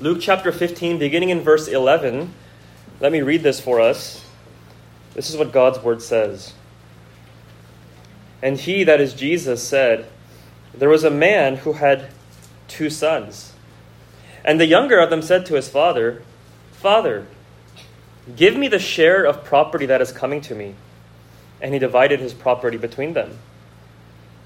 Luke chapter 15, beginning in verse 11. Let me read this for us. This is what God's word says. And he, that is Jesus, said, There was a man who had two sons. And the younger of them said to his father, Father, give me the share of property that is coming to me. And he divided his property between them.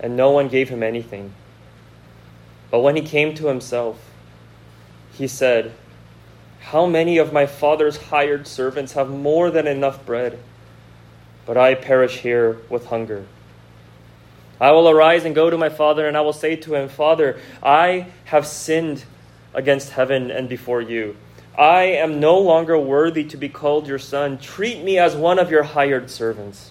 and no one gave him anything. But when he came to himself, he said, How many of my father's hired servants have more than enough bread? But I perish here with hunger. I will arise and go to my father, and I will say to him, Father, I have sinned against heaven and before you. I am no longer worthy to be called your son. Treat me as one of your hired servants.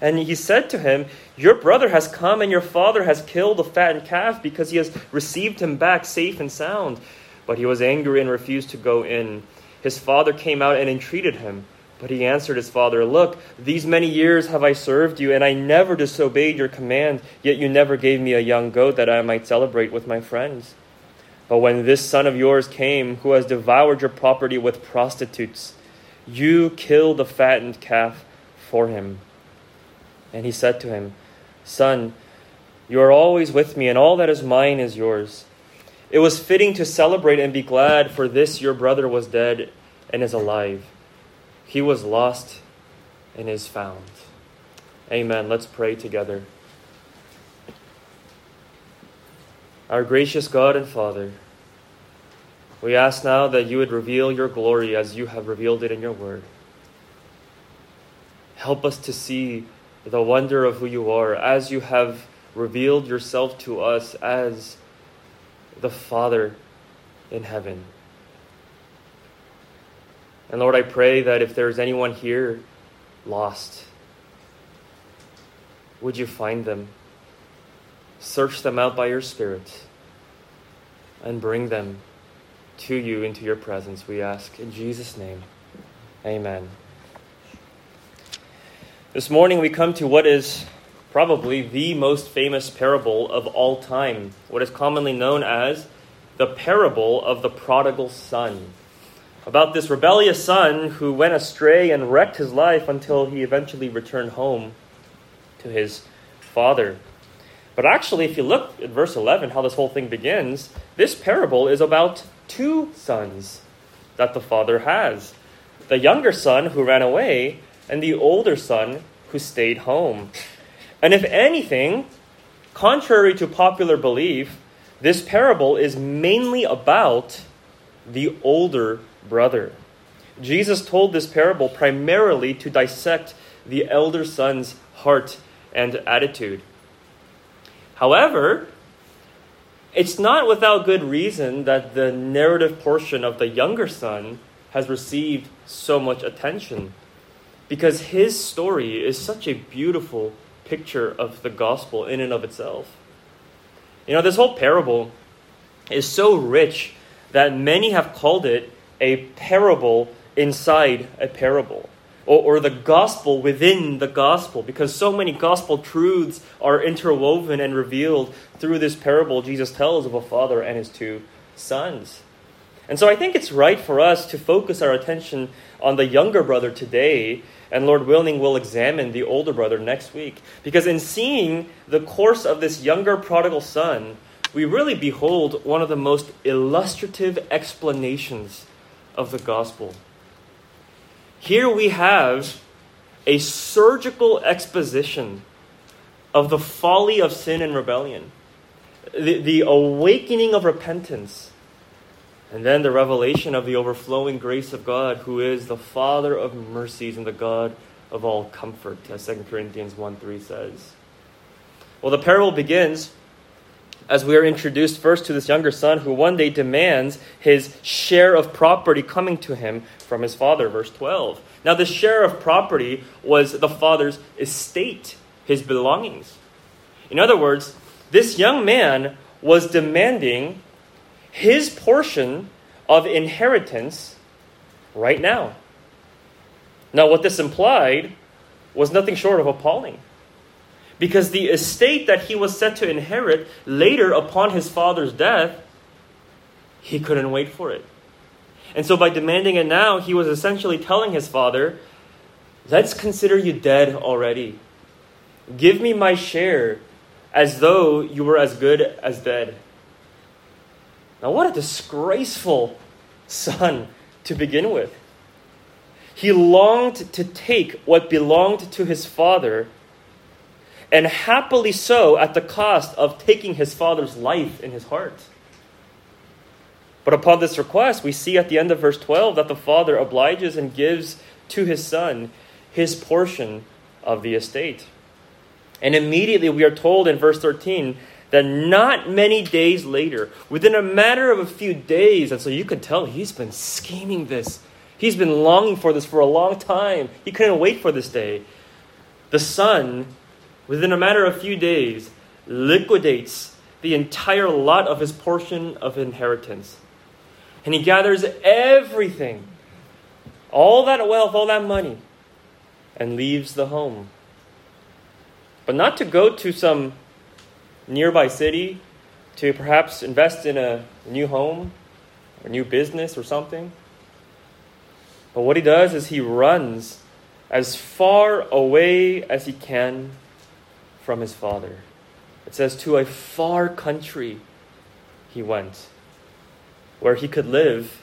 And he said to him, Your brother has come, and your father has killed a fattened calf because he has received him back safe and sound. But he was angry and refused to go in. His father came out and entreated him. But he answered his father, Look, these many years have I served you, and I never disobeyed your command, yet you never gave me a young goat that I might celebrate with my friends. But when this son of yours came, who has devoured your property with prostitutes, you killed the fattened calf for him. And he said to him, Son, you are always with me, and all that is mine is yours. It was fitting to celebrate and be glad, for this your brother was dead and is alive. He was lost and is found. Amen. Let's pray together. Our gracious God and Father, we ask now that you would reveal your glory as you have revealed it in your word. Help us to see the wonder of who you are as you have revealed yourself to us as the Father in heaven. And Lord, I pray that if there's anyone here lost, would you find them? Search them out by your Spirit and bring them to you into your presence, we ask. In Jesus' name, amen. This morning we come to what is probably the most famous parable of all time, what is commonly known as the parable of the prodigal son. About this rebellious son who went astray and wrecked his life until he eventually returned home to his father. But actually, if you look at verse 11, how this whole thing begins, this parable is about two sons that the father has the younger son who ran away and the older son who stayed home. And if anything, contrary to popular belief, this parable is mainly about the older brother. Jesus told this parable primarily to dissect the elder son's heart and attitude. However, it's not without good reason that the narrative portion of the younger son has received so much attention because his story is such a beautiful picture of the gospel in and of itself. You know, this whole parable is so rich that many have called it a parable inside a parable. or, or the gospel within the gospel, because so many gospel truths are interwoven and revealed through this parable Jesus tells of a father and his two sons. And so I think it's right for us to focus our attention on the younger brother today, and Lord willing, we'll examine the older brother next week. Because in seeing the course of this younger prodigal son, we really behold one of the most illustrative explanations of the gospel. Here we have a surgical exposition of the folly of sin and rebellion, the, the awakening of repentance, and then the revelation of the overflowing grace of God, who is the Father of mercies and the God of all comfort, as 2 Corinthians 1 3 says. Well, the parable begins as we are introduced first to this younger son who one day demands his share of property coming to him from his father, verse 12. Now, the share of property was the father's estate, his belongings. In other words, this young man was demanding his portion of inheritance right now. Now, what this implied was nothing short of appalling because the estate that he was set to inherit later upon his father's death, he couldn't wait for it. And so, by demanding it now, he was essentially telling his father, Let's consider you dead already. Give me my share as though you were as good as dead. Now, what a disgraceful son to begin with. He longed to take what belonged to his father and happily so at the cost of taking his father's life in his heart. But upon this request, we see at the end of verse 12 that the father obliges and gives to his son his portion of the estate. And immediately we are told in verse 13 that not many days later, within a matter of a few days, and so you can tell he's been scheming this. He's been longing for this for a long time. He couldn't wait for this day. The son within a matter of a few days, liquidates the entire lot of his portion of inheritance. And he gathers everything, all that wealth, all that money, and leaves the home. But not to go to some nearby city to perhaps invest in a new home or new business or something. But what he does is he runs as far away as he can from his father. It says, To a far country he went, where he could live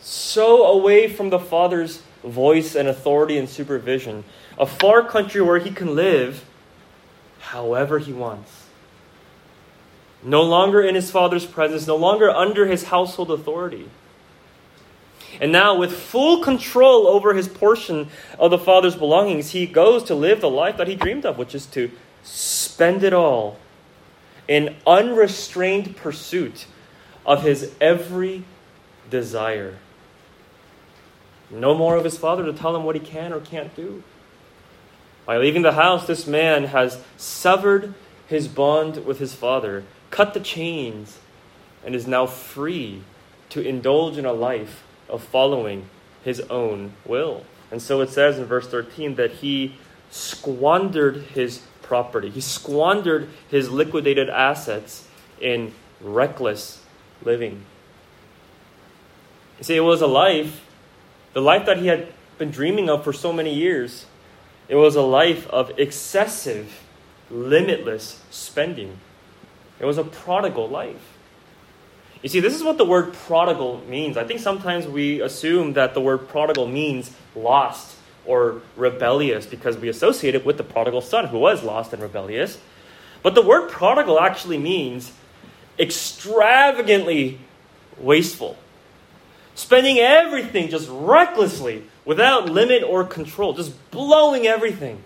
so away from the father's voice and authority and supervision. A far country where he can live however he wants. No longer in his father's presence, no longer under his household authority. And now, with full control over his portion of the Father's belongings, he goes to live the life that he dreamed of, which is to spend it all in unrestrained pursuit of his every desire. No more of his father to tell him what he can or can't do. By leaving the house, this man has severed his bond with his father, cut the chains, and is now free to indulge in a life of following his own will. And so it says in verse 13 that he squandered his property. He squandered his liquidated assets in reckless living. You see, it was a life, the life that he had been dreaming of for so many years. It was a life of excessive, limitless spending. It was a prodigal life. You see, this is what the word prodigal means. I think sometimes we assume that the word prodigal means lost or rebellious because we associate it with the prodigal son who was lost and rebellious. But the word prodigal actually means extravagantly wasteful, spending everything just recklessly without limit or control, just blowing everything.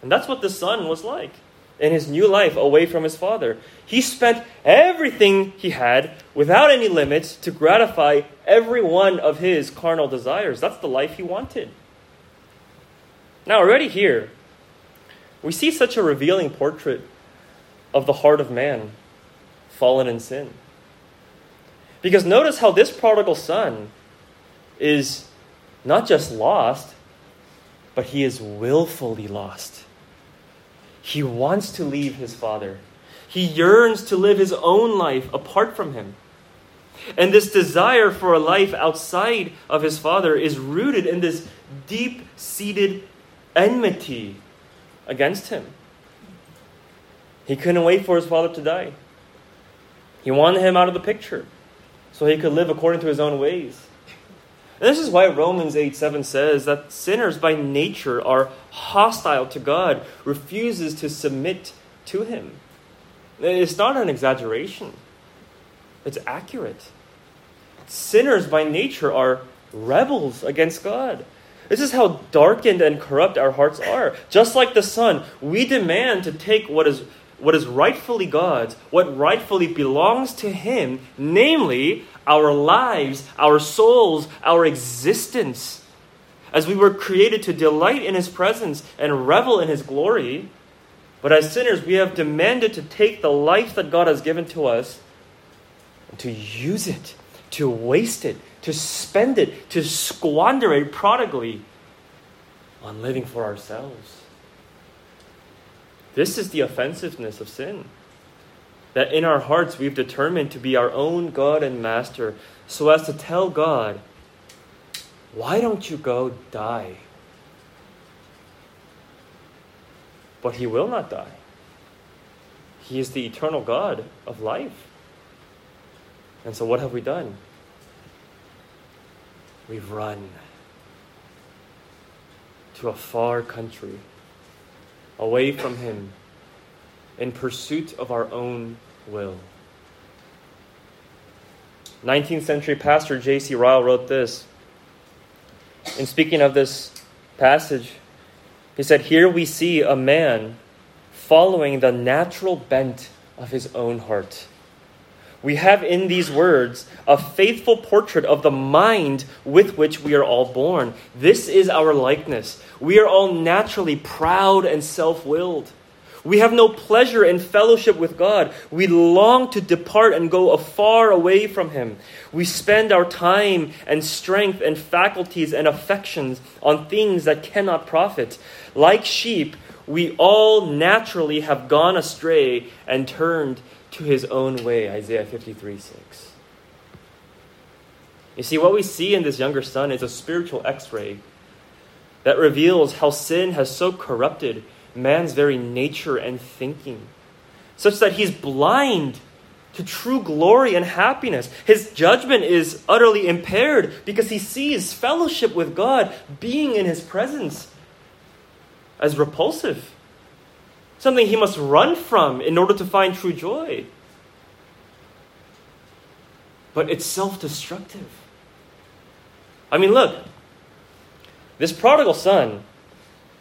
And that's what the son was like in his new life away from his father. He spent everything he had without any limits to gratify every one of his carnal desires. That's the life he wanted. Now, already here, we see such a revealing portrait of the heart of man fallen in sin. Because notice how this prodigal son is not just lost, but he is willfully lost. He wants to leave his father. He yearns to live his own life apart from him. And this desire for a life outside of his father is rooted in this deep seated enmity against him. He couldn't wait for his father to die. He wanted him out of the picture so he could live according to his own ways. And this is why Romans 8 7 says that sinners by nature are hostile to God, refuses to submit to him. It's not an exaggeration, it's accurate. Sinners by nature are rebels against God. This is how darkened and corrupt our hearts are. Just like the Son, we demand to take what is what is rightfully God's, what rightfully belongs to Him, namely our lives, our souls, our existence. As we were created to delight in His presence and revel in His glory, but as sinners, we have demanded to take the life that God has given to us and to use it, to waste it, to spend it, to squander it prodigally on living for ourselves. This is the offensiveness of sin. That in our hearts we've determined to be our own God and Master so as to tell God, why don't you go die? But He will not die. He is the eternal God of life. And so, what have we done? We've run to a far country away from Him in pursuit of our own will. 19th century pastor J.C. Ryle wrote this. In speaking of this passage, he said, Here we see a man following the natural bent of his own heart. We have in these words a faithful portrait of the mind with which we are all born. This is our likeness. We are all naturally proud and self willed. We have no pleasure in fellowship with God. We long to depart and go afar away from Him. We spend our time and strength and faculties and affections on things that cannot profit. Like sheep, we all naturally have gone astray and turned to his own way. Isaiah 53 6. You see, what we see in this younger son is a spiritual x ray that reveals how sin has so corrupted man's very nature and thinking, such that he's blind to true glory and happiness. His judgment is utterly impaired because he sees fellowship with God, being in his presence, as repulsive something he must run from in order to find true joy. But it's self destructive. I mean, look, this prodigal son,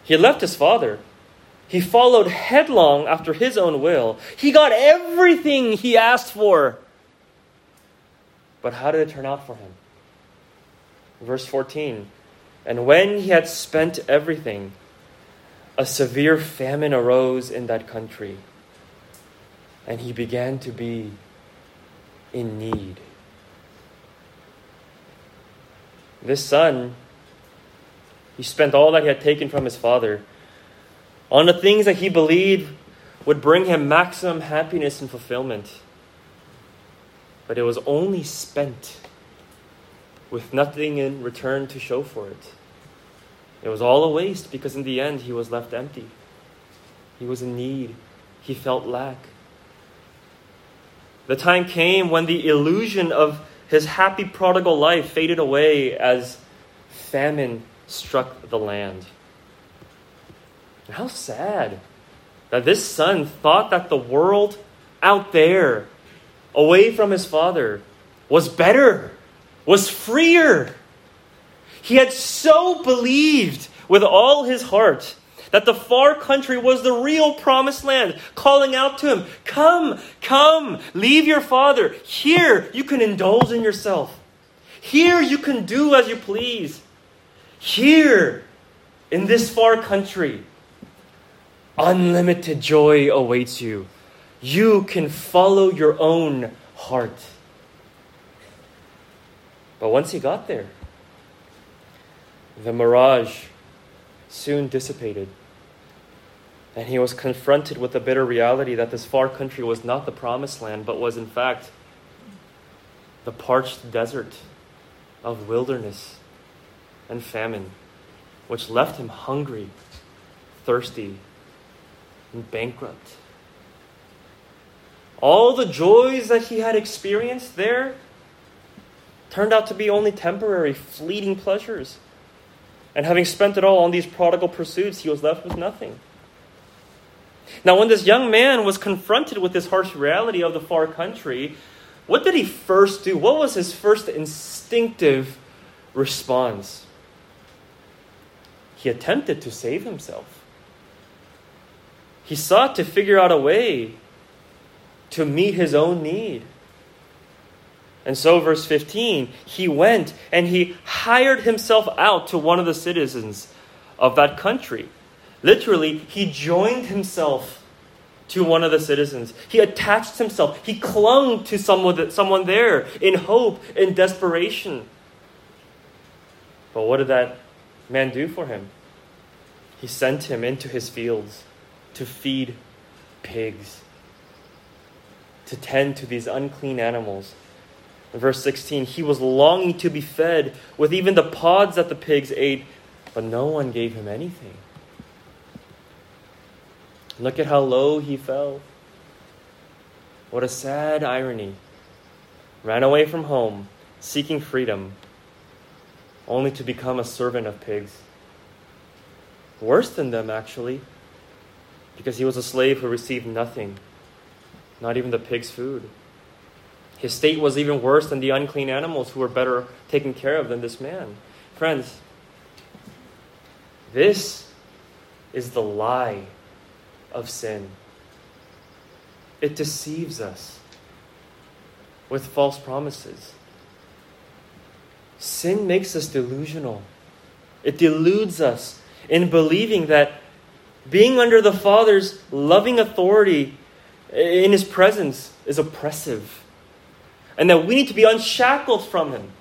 he left his father. He followed headlong after his own will. He got everything he asked for. But how did it turn out for him? Verse 14 And when he had spent everything, a severe famine arose in that country, and he began to be in need. This son, he spent all that he had taken from his father on the things that he believed would bring him maximum happiness and fulfillment. But it was only spent with nothing in return to show for it. It was all a waste because in the end he was left empty. He was in need. He felt lack. The time came when the illusion of his happy prodigal life faded away as famine struck the land. And how sad that this son thought that the world out there, away from his father, was better, was freer. He had so believed with all his heart that the far country was the real promised land, calling out to him, Come, come, leave your father. Here you can indulge in yourself. Here you can do as you please. Here, in this far country, unlimited joy awaits you. You can follow your own heart. But once he got there, The mirage soon dissipated, and he was confronted with the bitter reality that this far country was not the promised land, but was in fact the parched desert of wilderness and famine, which left him hungry, thirsty, and bankrupt. All the joys that he had experienced there turned out to be only temporary, fleeting pleasures. And having spent it all on these prodigal pursuits, he was left with nothing. Now, when this young man was confronted with this harsh reality of the far country, what did he first do? What was his first instinctive response? He attempted to save himself. He sought to figure out a way to meet his own need. And so, verse 15, he went and he hired himself out to one of the citizens of that country. Literally, he joined himself to one of the citizens. He attached himself. He clung to someone, someone there in hope, in desperation. But what did that man do for him? He sent him into his fields to feed pigs, to tend to these unclean animals. In verse 16, he was longing to be fed with even the pods that the pigs ate, but no one gave him anything. Look at how low he fell. What a sad irony. Ran away from home, seeking freedom, only to become a servant of pigs. Worse than them, actually, because he was a slave who received nothing, not even the pig's food. His state was even worse than the unclean animals who were better taken care of than this man. Friends, this is the lie of sin. It deceives us with false promises. Sin makes us delusional. It deludes us in believing that being under the Father's loving authority in His presence is oppressive and that we need to be unshackled from Him.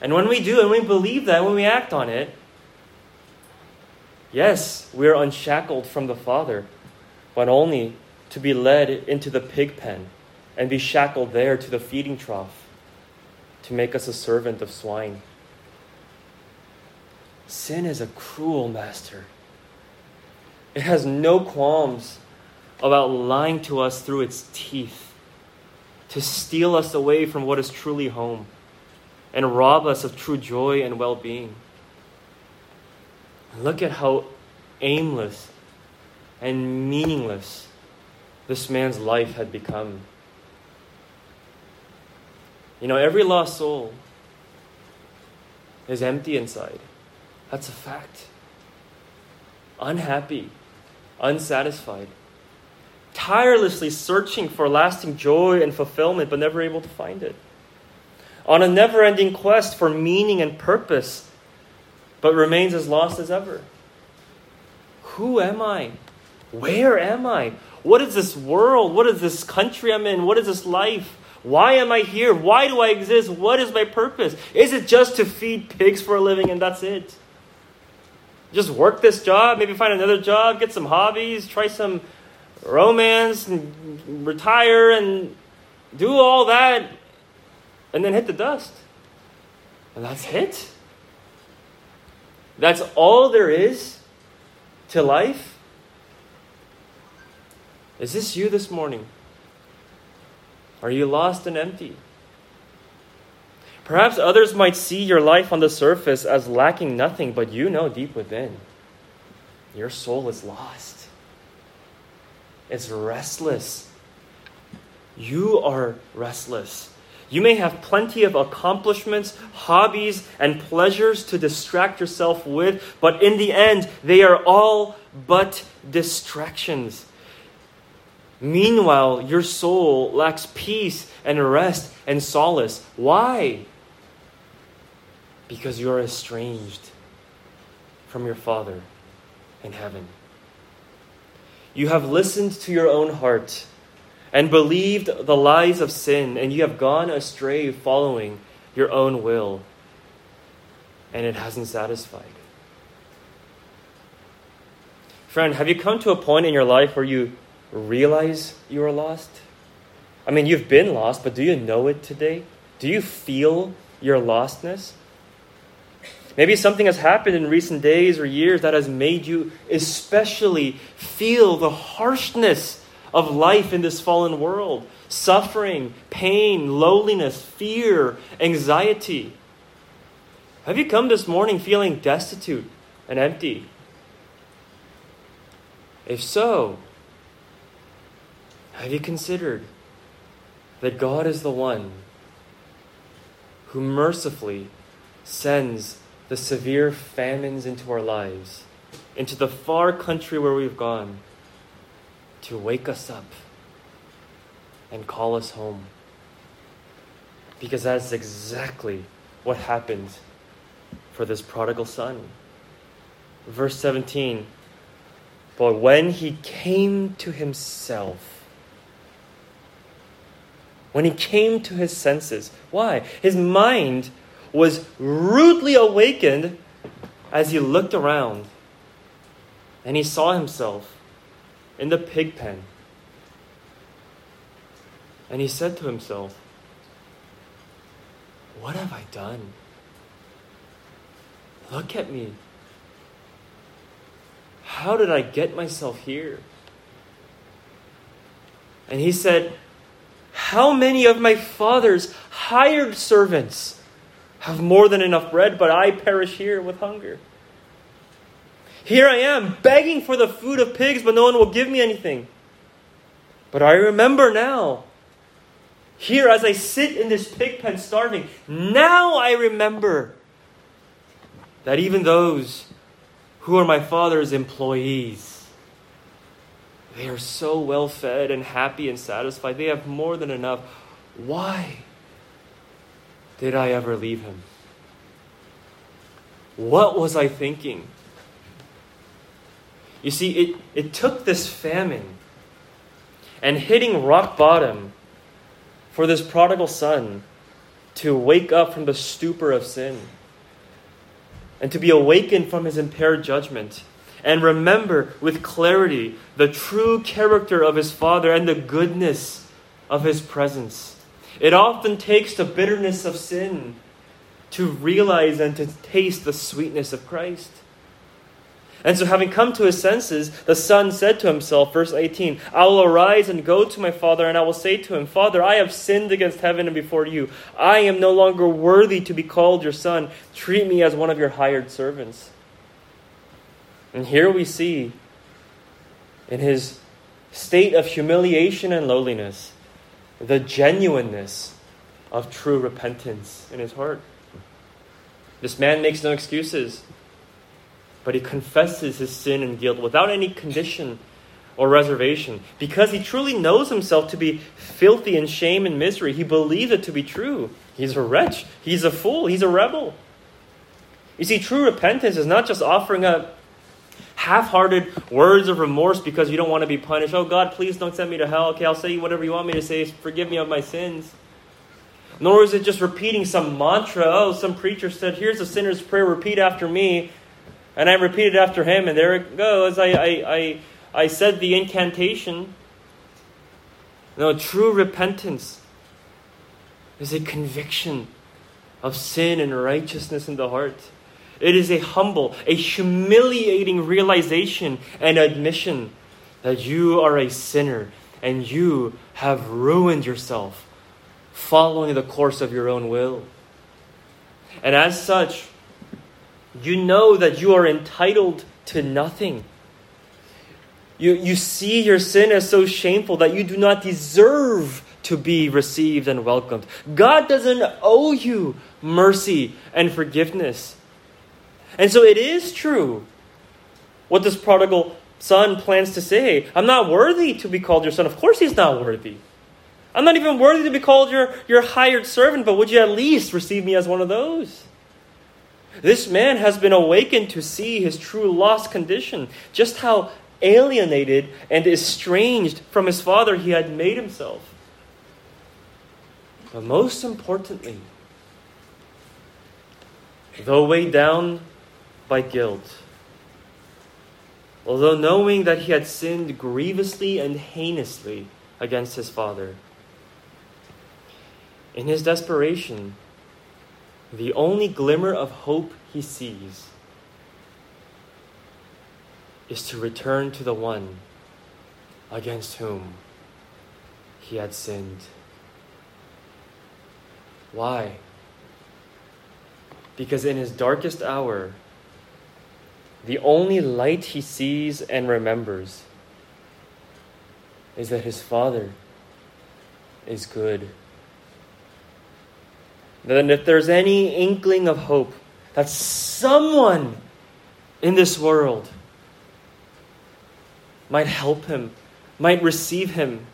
And when we do, and we believe that, when we act on it, Yes, we are unshackled from the Father, but only to be led into the pig pen and be shackled there to the feeding trough to make us a servant of swine. Sin is a cruel master. It has no qualms about lying to us through its teeth to steal us away from what is truly home and rob us of true joy and well being. Look at how aimless and meaningless this man's life had become. You know, every lost soul is empty inside. That's a fact. Unhappy, unsatisfied, tirelessly searching for lasting joy and fulfillment, but never able to find it. On a never ending quest for meaning and purpose but remains as lost as ever. Who am I? Where am I? What is this world? What is this country I'm in? What is this life? Why am I here? Why do I exist? What is my purpose? Is it just to feed pigs for a living and that's it? Just work this job, maybe find another job, get some hobbies, try some romance, and retire and do all that, and then hit the dust. And that's it? That's all there is to life? Is this you this morning? Are you lost and empty? Perhaps others might see your life on the surface as lacking nothing, but you know deep within your soul is lost. It's restless. You are restless. You may have plenty of accomplishments, hobbies, and pleasures to distract yourself with, but in the end, they are all but distractions. Meanwhile, your soul lacks peace and rest and solace. Why? Because you are estranged from your Father in heaven. You have listened to your own heart and believed the lies of sin, and you have gone astray following your own will. and it hasn't satisfied. Friend, have you come to a point in your life where you realize you are lost? I mean, you've been lost, but do you know it today? Do you feel your lostness? Maybe something has happened in recent days or years that has made you especially feel the harshness of life in this fallen world suffering, pain, loneliness, fear, anxiety. Have you come this morning feeling destitute and empty? If so, have you considered that God is the one who mercifully sends the severe famines into our lives, into the far country where we've gone, to wake us up and call us home? Because that's exactly what happened for this prodigal son. Verse 17 But when he came to himself, when he came to his senses, why? His mind was rudely awakened as he looked around and he saw himself in the pig pen. And he said to himself, What have I done? Look at me. How did I get myself here? And he said, How many of my father's hired servants have more than enough bread, but I perish here with hunger? Here I am, begging for the food of pigs, but no one will give me anything. But I remember now, here as I sit in this pig pen starving, now I remember that even those who are my father's employees, they are so well fed and happy and satisfied. They have more than enough. Why did I ever leave him? What was I thinking? You see, it, it took this famine and hitting rock bottom for this prodigal son to wake up from the stupor of sin and to be awakened from his impaired judgment and remember with clarity the true character of his Father and the goodness of his presence. It often takes the bitterness of sin to realize and to taste the sweetness of Christ. And so, having come to his senses, the son said to himself, verse 18, I will arise and go to my father, and I will say to him, Father, I have sinned against heaven and before you. I am no longer worthy to be called your son. Treat me as one of your hired servants. And here we see, in his state of humiliation and lowliness, the genuineness of true repentance in his heart. This man makes no excuses but he confesses his sin and guilt without any condition or reservation. Because he truly knows himself to be filthy in shame and misery. He believes it to be true. He's a wretch. He's a fool. He's a rebel. You see, true repentance is not just offering up half hearted words of remorse because you don't want to be punished. Oh, God, please don't send me to hell. Okay, I'll say whatever you want me to say. Forgive me of my sins. Nor is it just repeating some mantra. Oh, some preacher said, Here's a sinner's prayer, repeat after me. And I repeated after him, and there it goes. I, I, I, I said the incantation. No, true repentance is a conviction of sin and righteousness in the heart. It is a humble, a humiliating realization and admission that you are a sinner and you have ruined yourself following the course of your own will. And as such, you know that you are entitled to nothing. You, you see your sin as so shameful that you do not deserve to be received and welcomed. God doesn't owe you mercy and forgiveness. And so it is true what this prodigal son plans to say. I'm not worthy to be called your son. Of course, he's not worthy. I'm not even worthy to be called your, your hired servant, but would you at least receive me as one of those? This man has been awakened to see his true lost condition, just how alienated and estranged from his father he had made himself. But most importantly, though weighed down by guilt, although knowing that he had sinned grievously and heinously against his father, in his desperation, the only glimmer of hope he sees is to return to the one against whom he had sinned. Why? Because in his darkest hour, the only light he sees and remembers is that his Father is good. Then, if there's any inkling of hope, that someone in this world might help him, might receive him,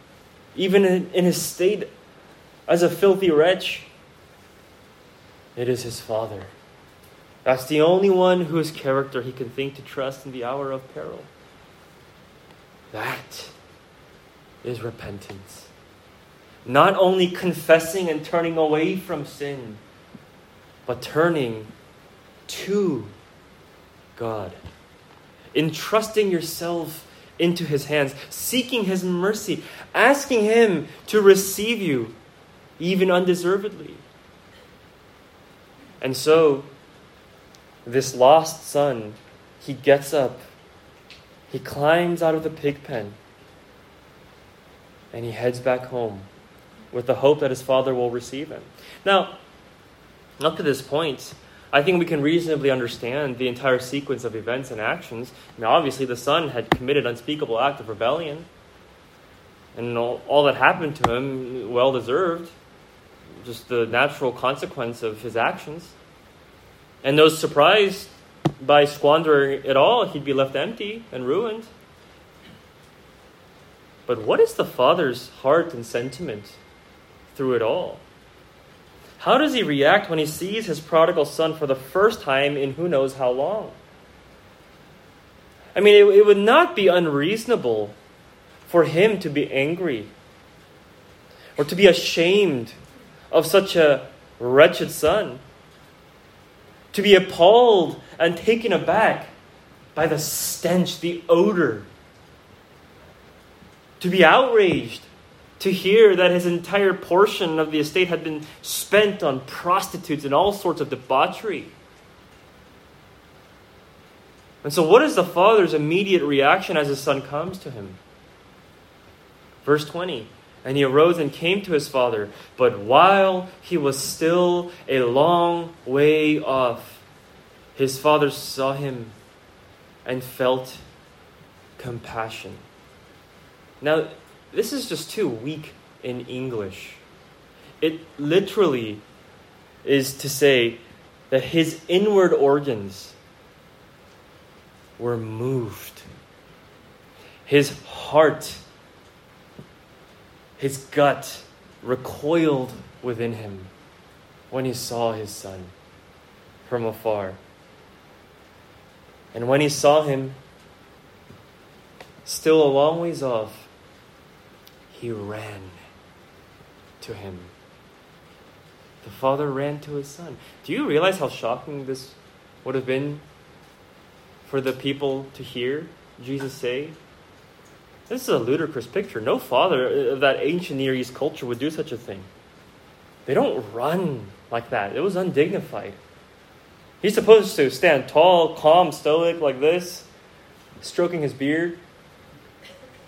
even in, in his state as a filthy wretch, it is his Father. That's the only one whose character he can think to trust in the hour of peril. That is repentance. Not only confessing and turning away from sin, but turning to God. Entrusting yourself into his hands, seeking his mercy, asking him to receive you, even undeservedly. And so, this lost son, he gets up, he climbs out of the pig pen, and he heads back home with the hope that his father will receive him. Now, up to this point, I think we can reasonably understand the entire sequence of events and actions. I mean, obviously, the son had committed unspeakable act of rebellion, and all, all that happened to him, well deserved, just the natural consequence of his actions. And those surprised by squandering it all, he'd be left empty and ruined. But what is the father's heart and sentiment through it all? How does he react when he sees his prodigal son for the first time in who knows how long? I mean, it, it would not be unreasonable for him to be angry or to be ashamed of such a wretched son, to be appalled and taken aback by the stench, the odor, to be outraged to hear that his entire portion of the estate had been spent on prostitutes and all sorts of debauchery. And so, what is the father's immediate reaction as his son comes to him? Verse 20 And he arose and came to his father, but while he was still a long way off, his father saw him and felt compassion. Now, this is just too weak in English. It literally is to say that his inward organs were moved. His heart, his gut recoiled within him when he saw his son from afar. And when he saw him, still a long ways off, he ran to him. The father ran to his son. Do you realize how shocking this would have been for the people to hear Jesus say? This is a ludicrous picture. No father of that ancient Near East culture would do such a thing. They don't run like that. It was undignified. He's supposed to stand tall, calm, stoic like this, stroking his beard,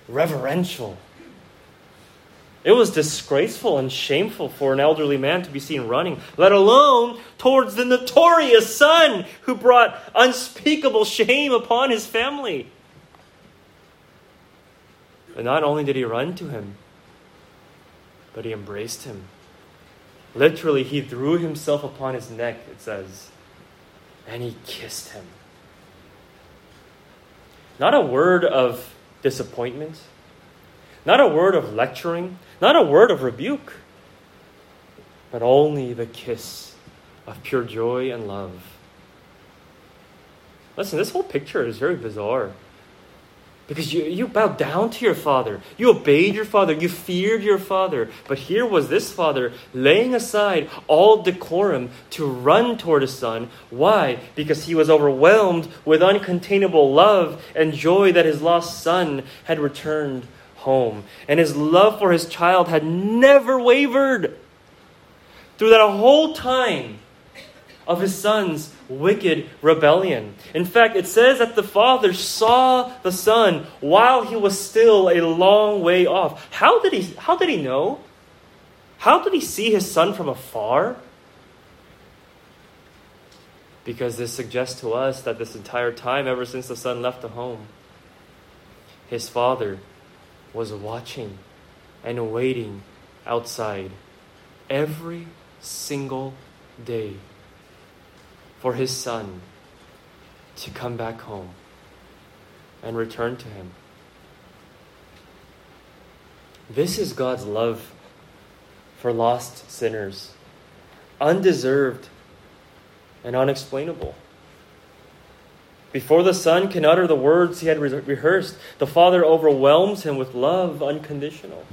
reverential. It was disgraceful and shameful for an elderly man to be seen running, let alone towards the notorious son who brought unspeakable shame upon his family. But not only did he run to him, but he embraced him. Literally, he threw himself upon his neck, it says, and he kissed him. Not a word of disappointment, not a word of lecturing, not a word of rebuke, but only the kiss of pure joy and love. Listen, this whole picture is very bizarre. Because you, you bowed down to your father. You obeyed your father. You feared your father. But here was this father laying aside all decorum to run toward his son. Why? Because he was overwhelmed with uncontainable love and joy that his lost son had returned home. And his love for his child had never wavered. Through that whole time, of his son's wicked rebellion. In fact, it says that the father saw the son while he was still a long way off. How did he how did he know? How did he see his son from afar? Because this suggests to us that this entire time, ever since the son left the home, his father was watching and waiting outside every single day for his son to come back home and return to him. This is God's love for lost sinners, undeserved and unexplainable. Before the son can utter the words he had rehearsed, the father overwhelms him with love unconditional.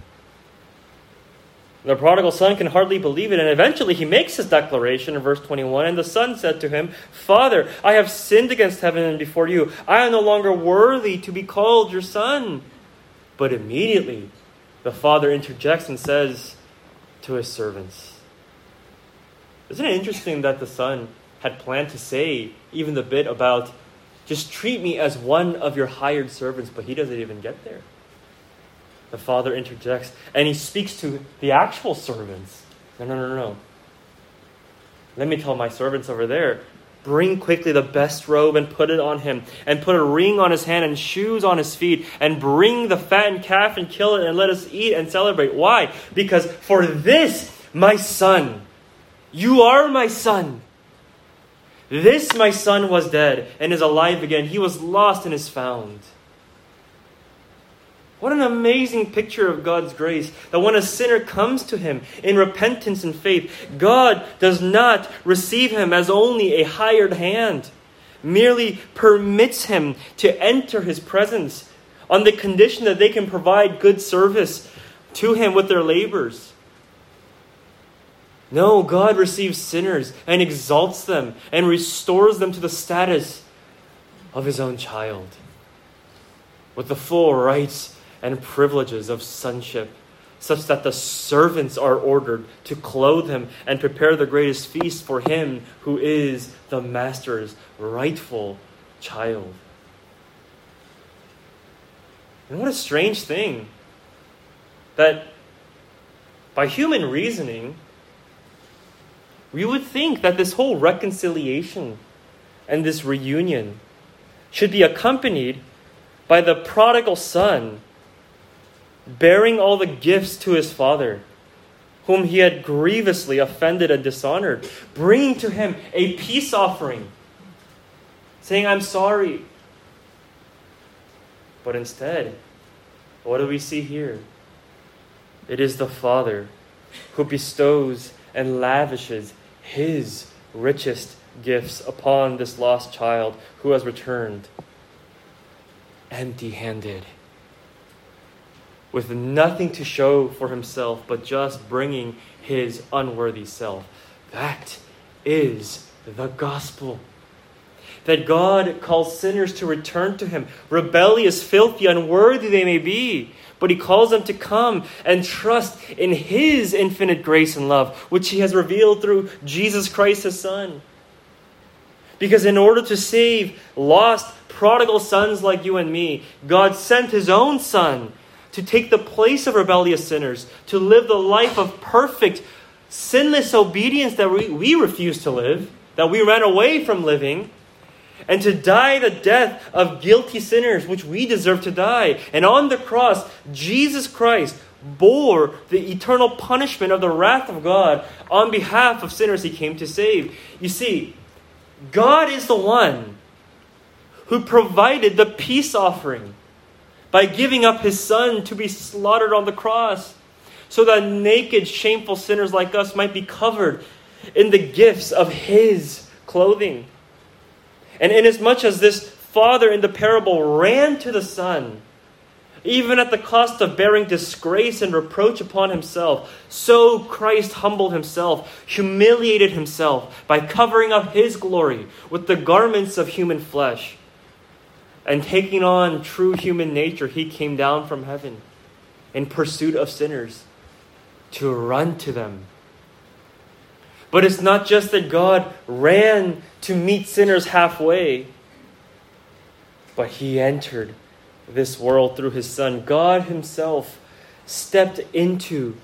The prodigal son can hardly believe it, and eventually he makes his declaration in verse 21. And the son said to him, Father, I have sinned against heaven and before you. I am no longer worthy to be called your son. But immediately the father interjects and says to his servants, Isn't it interesting that the son had planned to say even the bit about just treat me as one of your hired servants, but he doesn't even get there? The father interjects and he speaks to the actual servants. No, no, no, no. Let me tell my servants over there bring quickly the best robe and put it on him, and put a ring on his hand and shoes on his feet, and bring the fattened calf and kill it, and let us eat and celebrate. Why? Because for this, my son, you are my son. This, my son, was dead and is alive again. He was lost and is found. What an amazing picture of God's grace that when a sinner comes to Him in repentance and faith, God does not receive him as only a hired hand, merely permits him to enter His presence on the condition that they can provide good service to Him with their labors. No, God receives sinners and exalts them and restores them to the status of His own child with the full rights and privileges of sonship, such that the servants are ordered to clothe him and prepare the greatest feast for him who is the master's rightful child. And what a strange thing that by human reasoning, we would think that this whole reconciliation and this reunion should be accompanied by the prodigal son bearing all the gifts to his father, whom he had grievously offended and dishonored, bringing to him a peace offering, saying, I'm sorry. But instead, what do we see here? It is the Father who bestows and lavishes his richest gifts upon this lost child who has returned empty handed with nothing to show for himself but just bringing his unworthy self. That is the gospel. That God calls sinners to return to him, rebellious, filthy, unworthy they may be. But he calls them to come and trust in his infinite grace and love, which he has revealed through Jesus Christ, his Son. Because in order to save lost, prodigal sons like you and me, God sent his own Son to take the place of rebellious sinners, to live the life of perfect, sinless obedience that we, we refuse to live, that we ran away from living, and to die the death of guilty sinners, which we deserve to die. And on the cross, Jesus Christ bore the eternal punishment of the wrath of God on behalf of sinners he came to save. You see, God is the one who provided the peace offering by giving up his son to be slaughtered on the cross, so that naked, shameful sinners like us might be covered in the gifts of his clothing. And inasmuch as this father in the parable ran to the son, even at the cost of bearing disgrace and reproach upon himself, so Christ humbled himself, humiliated himself by covering up his glory with the garments of human flesh. And taking on true human nature, he came down from heaven in pursuit of sinners to run to them. But it's not just that God ran to meet sinners halfway, but he entered this world through his son. God himself stepped into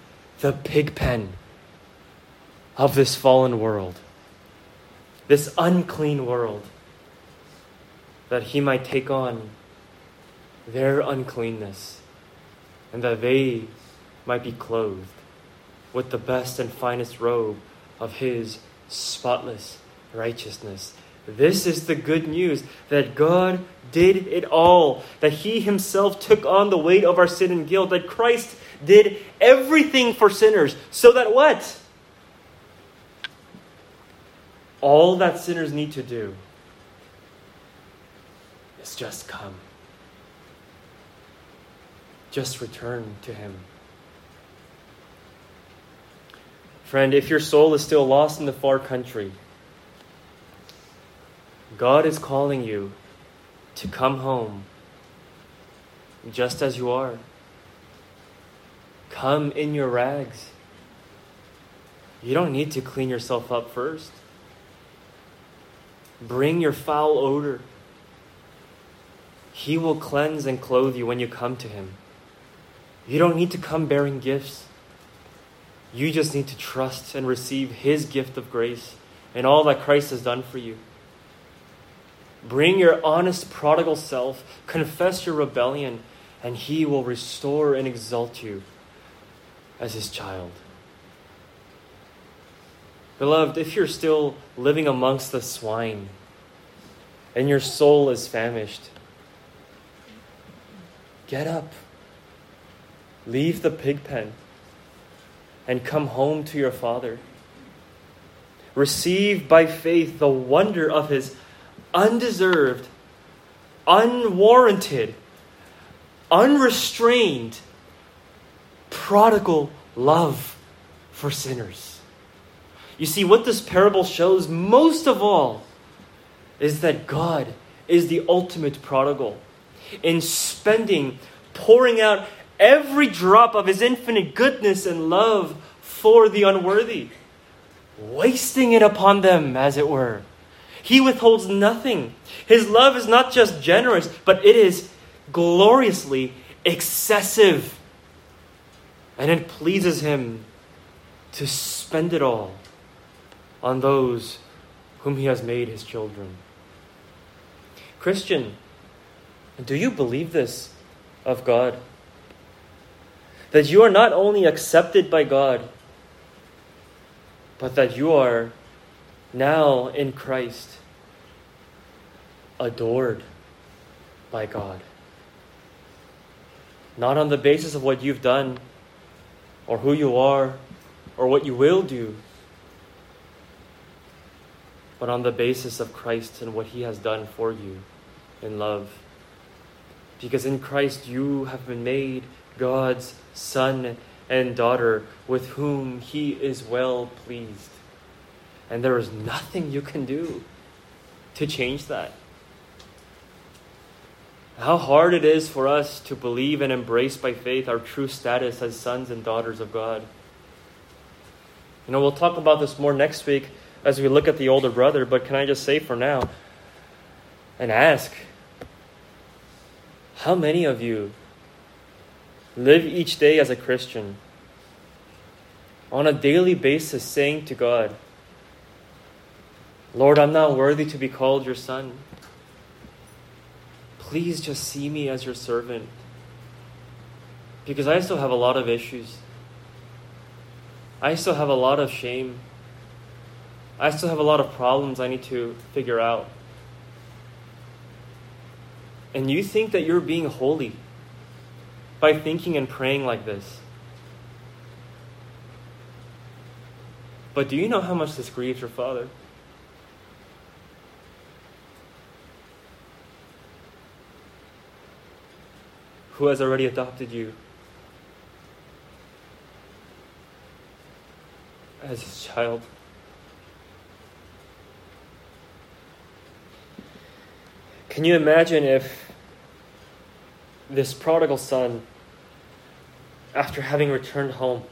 the pig pen of this fallen world, this unclean world, that he might take on their uncleanness and that they might be clothed with the best and finest robe of his spotless righteousness. This is the good news that God did it all, that He Himself took on the weight of our sin and guilt, that Christ did everything for sinners, so that what? All that sinners need to do is just come. Just return to Him. Friend, if your soul is still lost in the far country, God is calling you to come home just as you are. Come in your rags. You don't need to clean yourself up first. Bring your foul odor. He will cleanse and clothe you when you come to Him. You don't need to come bearing gifts. You just need to trust and receive His gift of grace and all that Christ has done for you. Bring your honest prodigal self, confess your rebellion, and he will restore and exalt you as his child. Beloved, if you're still living amongst the swine and your soul is famished, get up, leave the pig pen, and come home to your Father. Receive by faith the wonder of his undeserved, unwarranted, unrestrained, prodigal love for sinners. You see, what this parable shows most of all is that God is the ultimate prodigal in spending, pouring out every drop of his infinite goodness and love for the unworthy, wasting it upon them, as it were. He withholds nothing. His love is not just generous, but it is gloriously excessive. And it pleases him to spend it all on those whom he has made his children. Christian, do you believe this of God? That you are not only accepted by God, but that you are now in Christ, adored by God. Not on the basis of what you've done, or who you are, or what you will do, but on the basis of Christ and what He has done for you in love. Because in Christ you have been made God's son and daughter with whom He is well pleased. And there is nothing you can do to change that. How hard it is for us to believe and embrace by faith our true status as sons and daughters of God. You know, we'll talk about this more next week as we look at the older brother, but can I just say for now and ask how many of you live each day as a Christian on a daily basis saying to God, Lord, I'm not worthy to be called your son. Please just see me as your servant. Because I still have a lot of issues. I still have a lot of shame. I still have a lot of problems I need to figure out. And you think that you're being holy by thinking and praying like this. But do you know how much this grieves your Father? who has already adopted you as his child. Can you imagine if this prodigal son, after having returned home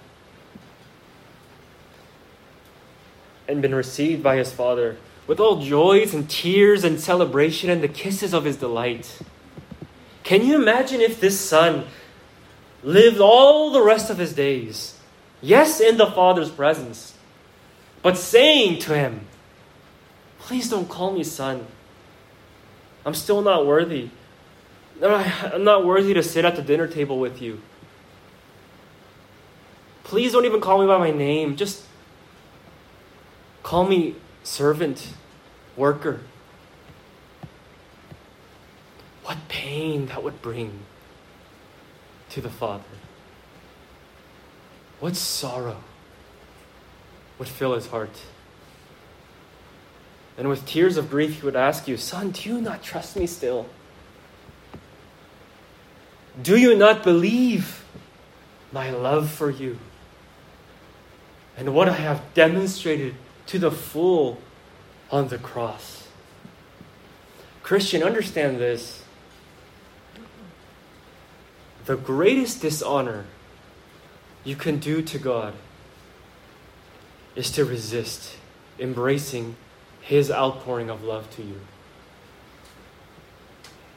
and been received by his father with all joys and tears and celebration and the kisses of his delight, can you imagine if this son lived all the rest of his days, yes, in the father's presence, but saying to him, Please don't call me son. I'm still not worthy. I'm not worthy to sit at the dinner table with you. Please don't even call me by my name. Just call me servant, worker. What pain that would bring to the Father. What sorrow would fill his heart. And with tears of grief, he would ask you, Son, do you not trust me still? Do you not believe my love for you? And what I have demonstrated to the full on the cross. Christian, understand this. The greatest dishonor you can do to God is to resist embracing his outpouring of love to you.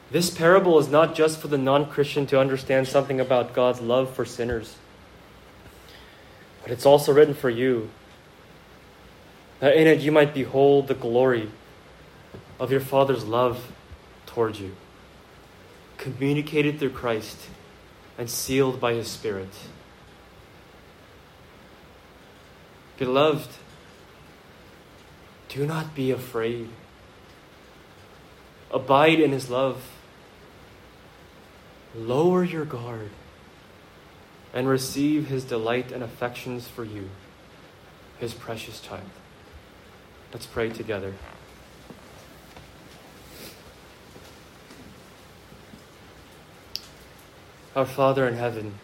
This parable is not just for the non Christian to understand something about God's love for sinners, but it's also written for you. That in it you might behold the glory of your Father's love towards you, communicated through Christ and sealed by His Spirit. Beloved, do not be afraid. Abide in His love. Lower your guard and receive His delight and affections for you, His precious child. Let's pray together. Our Father in heaven,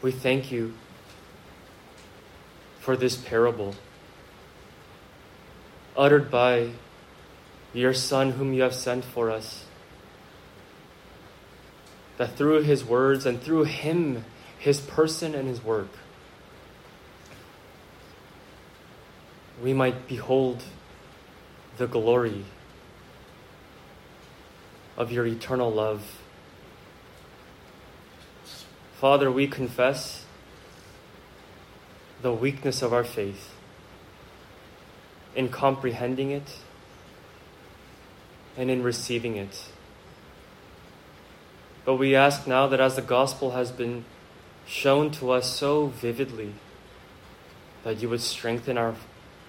we thank you for this parable uttered by your Son, whom you have sent for us. That through his words and through him, his person and his work, we might behold the glory of your eternal love. Father, we confess the weakness of our faith in comprehending it and in receiving it. But we ask now that as the gospel has been shown to us so vividly, that you would strengthen our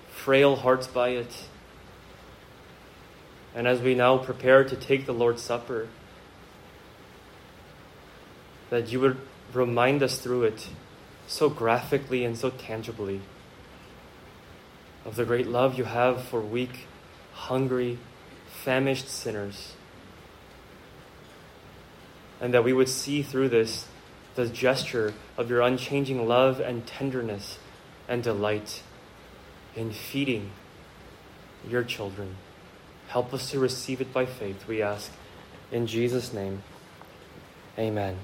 frail hearts by it. And as we now prepare to take the Lord's Supper, that you would remind us through it so graphically and so tangibly of the great love you have for weak, hungry, famished sinners. And that we would see through this the gesture of your unchanging love and tenderness and delight in feeding your children. Help us to receive it by faith, we ask. In Jesus' name, amen.